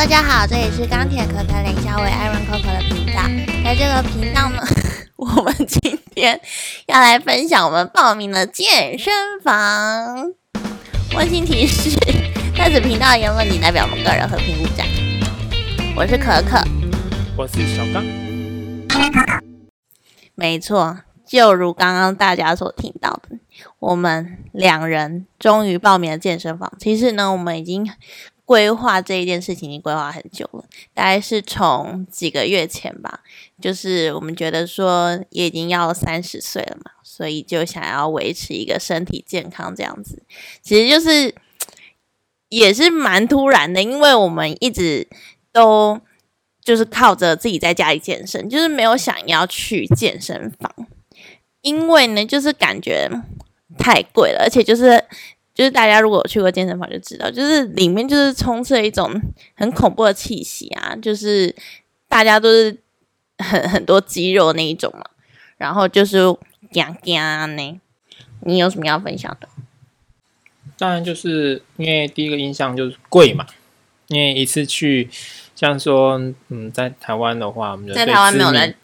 大家好，这里是钢铁可可林小伟 Iron Coco 的频道。在这个频道呢，我们今天要来分享我们报名的健身房。温馨提示：在此频道的言论仅代表我们个人和平无价。我是可可，我是小刚。没错，就如刚刚大家所听到的，我们两人终于报名了健身房。其实呢，我们已经。规划这一件事情已经规划很久了，大概是从几个月前吧。就是我们觉得说也已经要三十岁了嘛，所以就想要维持一个身体健康这样子。其实就是也是蛮突然的，因为我们一直都就是靠着自己在家里健身，就是没有想要去健身房，因为呢就是感觉太贵了，而且就是。就是大家如果有去过健身房就知道，就是里面就是充斥了一种很恐怖的气息啊，就是大家都是很很多肌肉那一种嘛，然后就是干干呢。你有什么要分享的？当然就是因为第一个印象就是贵嘛，因为一次去，像说嗯，在台湾的话，我们在台湾没有在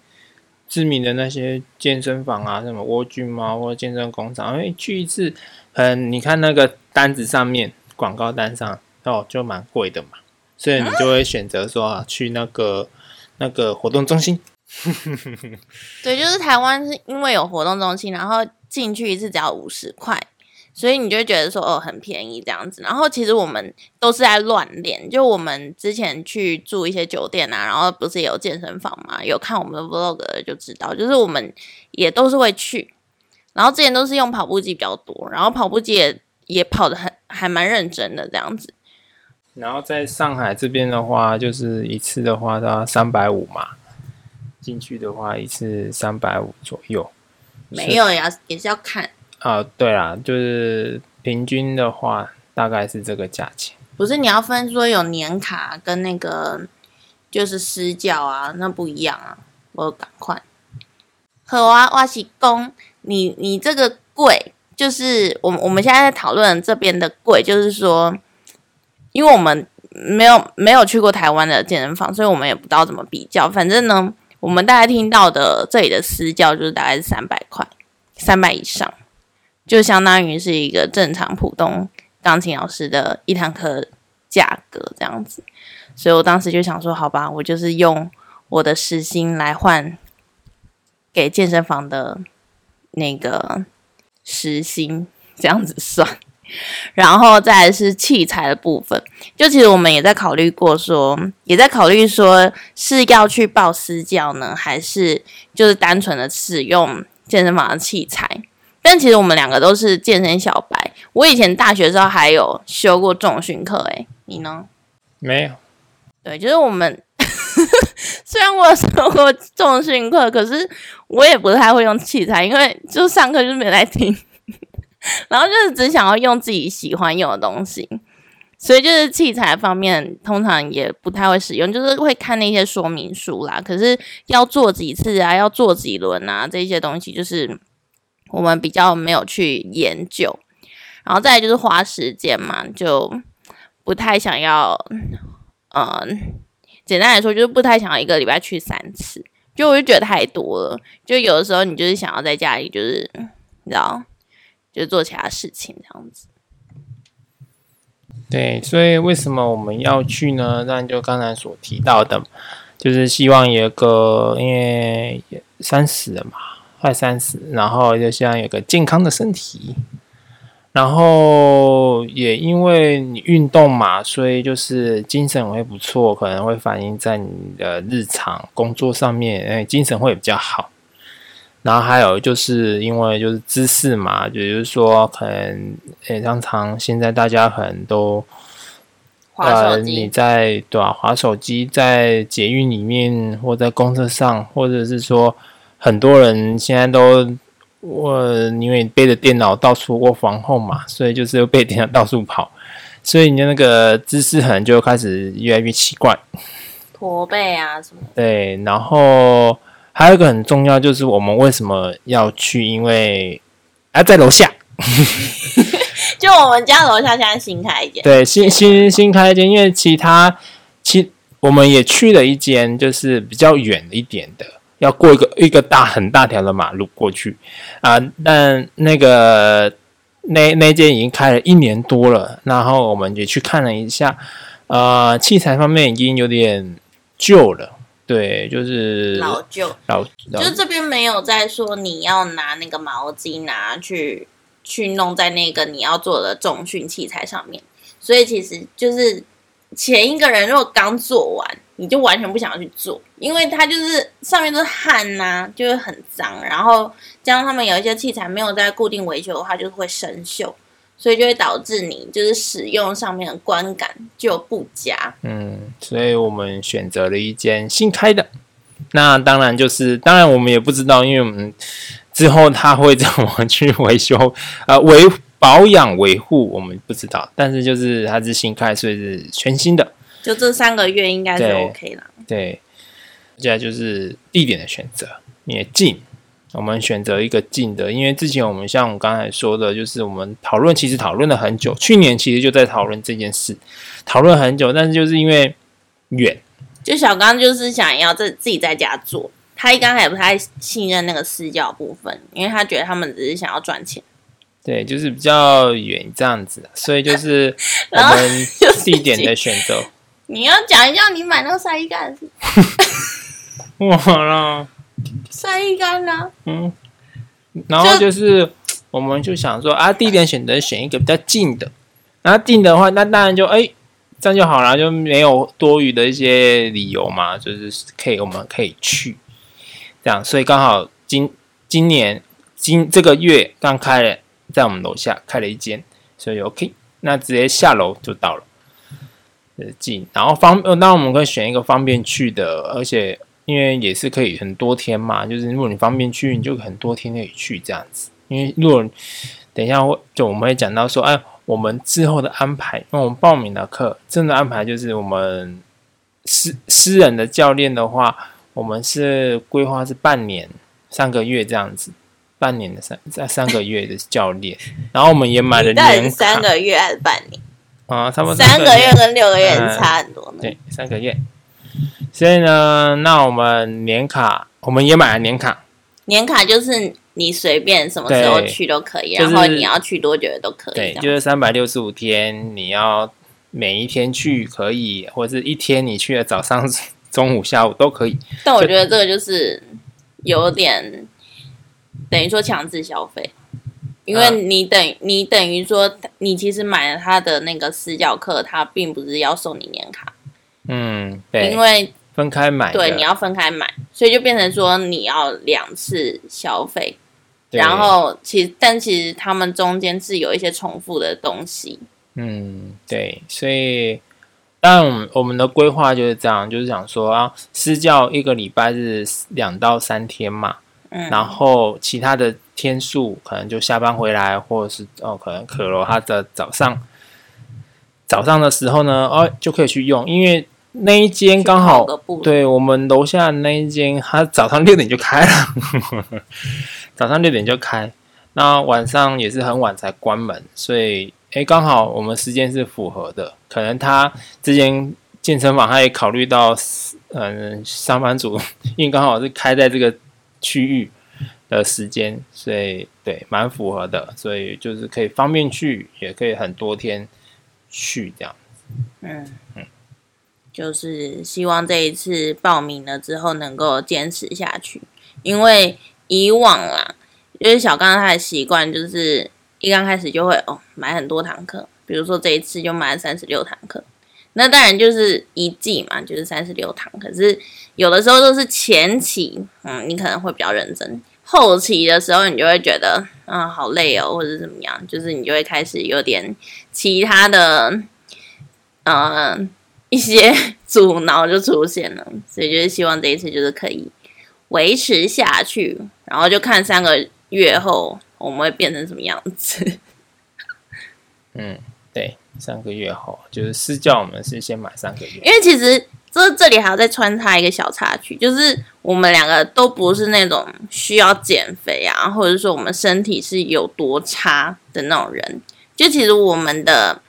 知名的那些健身房啊，什么蜗居猫或者健身工厂，因为去一次。嗯，你看那个单子上面广告单上哦，就蛮贵的嘛，所以你就会选择说啊，去那个那个活动中心。对，就是台湾是因为有活动中心，然后进去一次只要五十块，所以你就觉得说哦很便宜这样子。然后其实我们都是在乱练，就我们之前去住一些酒店啊，然后不是有健身房嘛，有看我们的 vlog 就知道，就是我们也都是会去。然后之前都是用跑步机比较多，然后跑步机也也跑的很还蛮认真的这样子。然后在上海这边的话，就是一次的话要三百五嘛，进去的话一次三百五左右。没有呀，也是要看。啊，对啦，就是平均的话大概是这个价钱。不是你要分说有年卡跟那个就是私教啊，那不一样啊，我赶快。和哇哇西公。你你这个贵，就是我我们现在在讨论这边的贵，就是说，因为我们没有没有去过台湾的健身房，所以我们也不知道怎么比较。反正呢，我们大概听到的这里的私教就是大概是三百块，三百以上，就相当于是一个正常普通钢琴老师的一堂课价格这样子。所以我当时就想说，好吧，我就是用我的时薪来换给健身房的。那个时薪这样子算，然后再是器材的部分。就其实我们也在考虑过，说也在考虑说是要去报私教呢，还是就是单纯的使用健身房的器材。但其实我们两个都是健身小白。我以前大学时候还有修过重训课，哎，你呢？没有。对，就是我们。虽然我修过重训课，可是我也不太会用器材，因为就上课就是没来听，然后就是只想要用自己喜欢用的东西，所以就是器材方面通常也不太会使用，就是会看那些说明书啦。可是要做几次啊，要做几轮啊，这些东西就是我们比较没有去研究，然后再就是花时间嘛，就不太想要，嗯。简单来说，就是不太想要一个礼拜去三次，就我就觉得太多了。就有的时候，你就是想要在家里，就是你知道，就做其他事情这样子。对，所以为什么我们要去呢？那就刚才所提到的，就是希望有个，因为三十了嘛，快三十，然后就希望有个健康的身体。然后也因为你运动嘛，所以就是精神会不错，可能会反映在你的日常工作上面，哎，精神会比较好。然后还有就是因为就是姿势嘛，就是说可能诶，常常现在大家可能都，呃，你在对吧？滑手机在捷运里面，或在公车上，或者是说很多人现在都。我因为背着电脑到处卧房后嘛，所以就是背电脑到处跑，所以你的那个姿势可能就开始越来越奇怪，驼背啊什么。对，然后还有一个很重要就是我们为什么要去？因为啊，在楼下，就我们家楼下现在新开一间，对，新新新开一间，因为其他其我们也去了一间，就是比较远一点的，要过一个一个大很大条的马路过去啊。但那个那那间已经开了一年多了，然后我们也去看了一下，呃，器材方面已经有点旧了。对，就是老旧，老就这边没有在说你要拿那个毛巾拿去去弄在那个你要做的重训器材上面，所以其实就是前一个人如果刚做完，你就完全不想要去做，因为它就是上面都是汗呐，就会很脏，然后加上他们有一些器材没有在固定维修的话，就会生锈。所以就会导致你就是使用上面的观感就不佳。嗯，所以我们选择了一间新开的。那当然就是，当然我们也不知道，因为我们之后他会怎么去维修啊维保养维护，我们不知道。但是就是它是新开，所以是全新的。就这三个月应该是 OK 了。对，接下来就是地点的选择，也近。我们选择一个近的，因为之前我们像我刚才说的，就是我们讨论，其实讨论了很久。去年其实就在讨论这件事，讨论很久，但是就是因为远，就小刚就是想要在自己在家做，他一刚开始不太信任那个私教部分，因为他觉得他们只是想要赚钱。对，就是比较远这样子，所以就是 我们地点的选择。你要讲一下你买那个晒衣杆是？哇啦！晒衣杆呢？嗯，然后就是我们就想说啊，地点选择选一个比较近的，那近的话，那当然就哎，这样就好了，就没有多余的一些理由嘛，就是可以我们可以去这样，所以刚好今今年今这个月刚开了，在我们楼下开了一间，所以 OK，那直接下楼就到了，呃近，然后方那我们可以选一个方便去的，而且。因为也是可以很多天嘛，就是如果你方便去，你就很多天可以去这样子。因为如果等一下会就我们会讲到说，哎，我们之后的安排，因为我们报名的课真的安排就是我们私私人的教练的话，我们是规划是半年三个月这样子，半年的三在三个月的教练，然后我们也买了年卡，三个月还是半年啊？差不多三个月跟六个月差很多呢。对，三个月。所以呢，那我们年卡我们也买了年卡。年卡就是你随便什么时候去都可以，然后你要去多久都可以。对，就是三百六十五天，你要每一天去可以，或者是一天你去了早上、中午、下午都可以。但我觉得这个就是有点等于说强制消费，因为你等你等于说你其实买了他的那个私教课，他并不是要送你年卡。嗯，对，因为。分开买，对，你要分开买，所以就变成说你要两次消费，然后其实但其实他们中间是有一些重复的东西。嗯，对，所以当然我们我们的规划就是这样，就是想说啊，私教一个礼拜是两到三天嘛，嗯，然后其他的天数可能就下班回来，或者是哦，可能可罗他的早上早上的时候呢，哦就可以去用，因为。那一间刚好对我们楼下那一间，他早上六点就开了，早上六点就开，那晚上也是很晚才关门，所以哎，刚好我们时间是符合的。可能他这间健身房他也考虑到，嗯，上班族，因为刚好是开在这个区域的时间，所以对，蛮符合的，所以就是可以方便去，也可以很多天去这样。嗯嗯。就是希望这一次报名了之后能够坚持下去，因为以往啊，因为小刚他的习惯就是一刚开始就会哦买很多堂课，比如说这一次就买了三十六堂课，那当然就是一季嘛，就是三十六堂。可是有的时候都是前期，嗯，你可能会比较认真，后期的时候你就会觉得啊好累哦，或者怎么样，就是你就会开始有点其他的，嗯。一些阻挠就出现了，所以就是希望这一次就是可以维持下去，然后就看三个月后我们会变成什么样子。嗯，对，三个月后就是私教，我们是先买三个月，因为其实这这里还要再穿插一个小插曲，就是我们两个都不是那种需要减肥啊，或者说我们身体是有多差的那种人，就其实我们的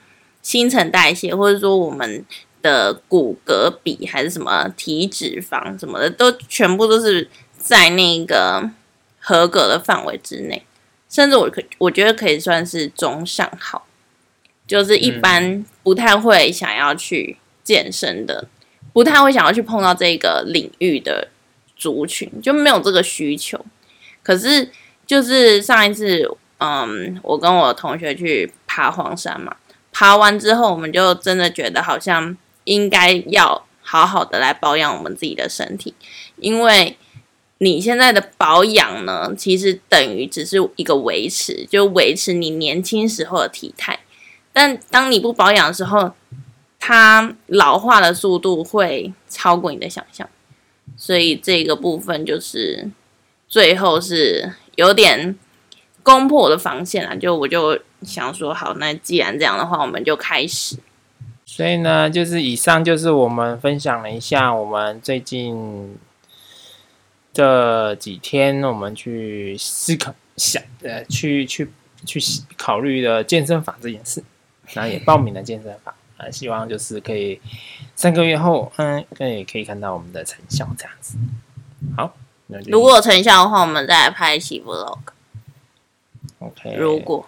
新陈代谢，或者说我们。的骨骼比还是什么体脂肪什么的，都全部都是在那个合格的范围之内，甚至我可我觉得可以算是中上好，就是一般不太会想要去健身的，不太会想要去碰到这个领域的族群，就没有这个需求。可是就是上一次，嗯，我跟我同学去爬黄山嘛，爬完之后，我们就真的觉得好像应该要好好的来保养我们自己的身体，因为你现在的保养呢，其实等于只是一个维持，就维持你年轻时候的体态。但当你不保养的时候，它老化的速度会超过你的想象，所以这个部分就是最后是有点攻破我的防线了。就我就想说，好，那既然这样的话，我们就开始。所以呢，就是以上就是我们分享了一下我们最近这几天我们去思考想呃去去去考虑的健身房这件事，然后也报名了健身房啊，希望就是可以三个月后，嗯，也可以看到我们的成效这样子。好，那就如果有成效的话，我们再来拍一期 vlog。OK，如果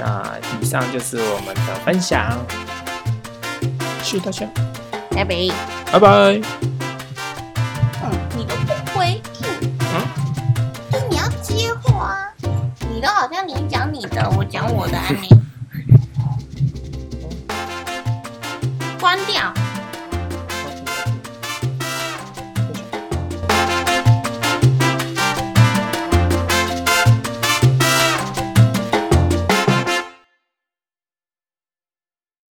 那以上就是我们的分享，谢谢大家，拜拜。拜拜。嗯，你都不回应，就是你要接话啊，你都好像你讲你的，我讲我的，安妮。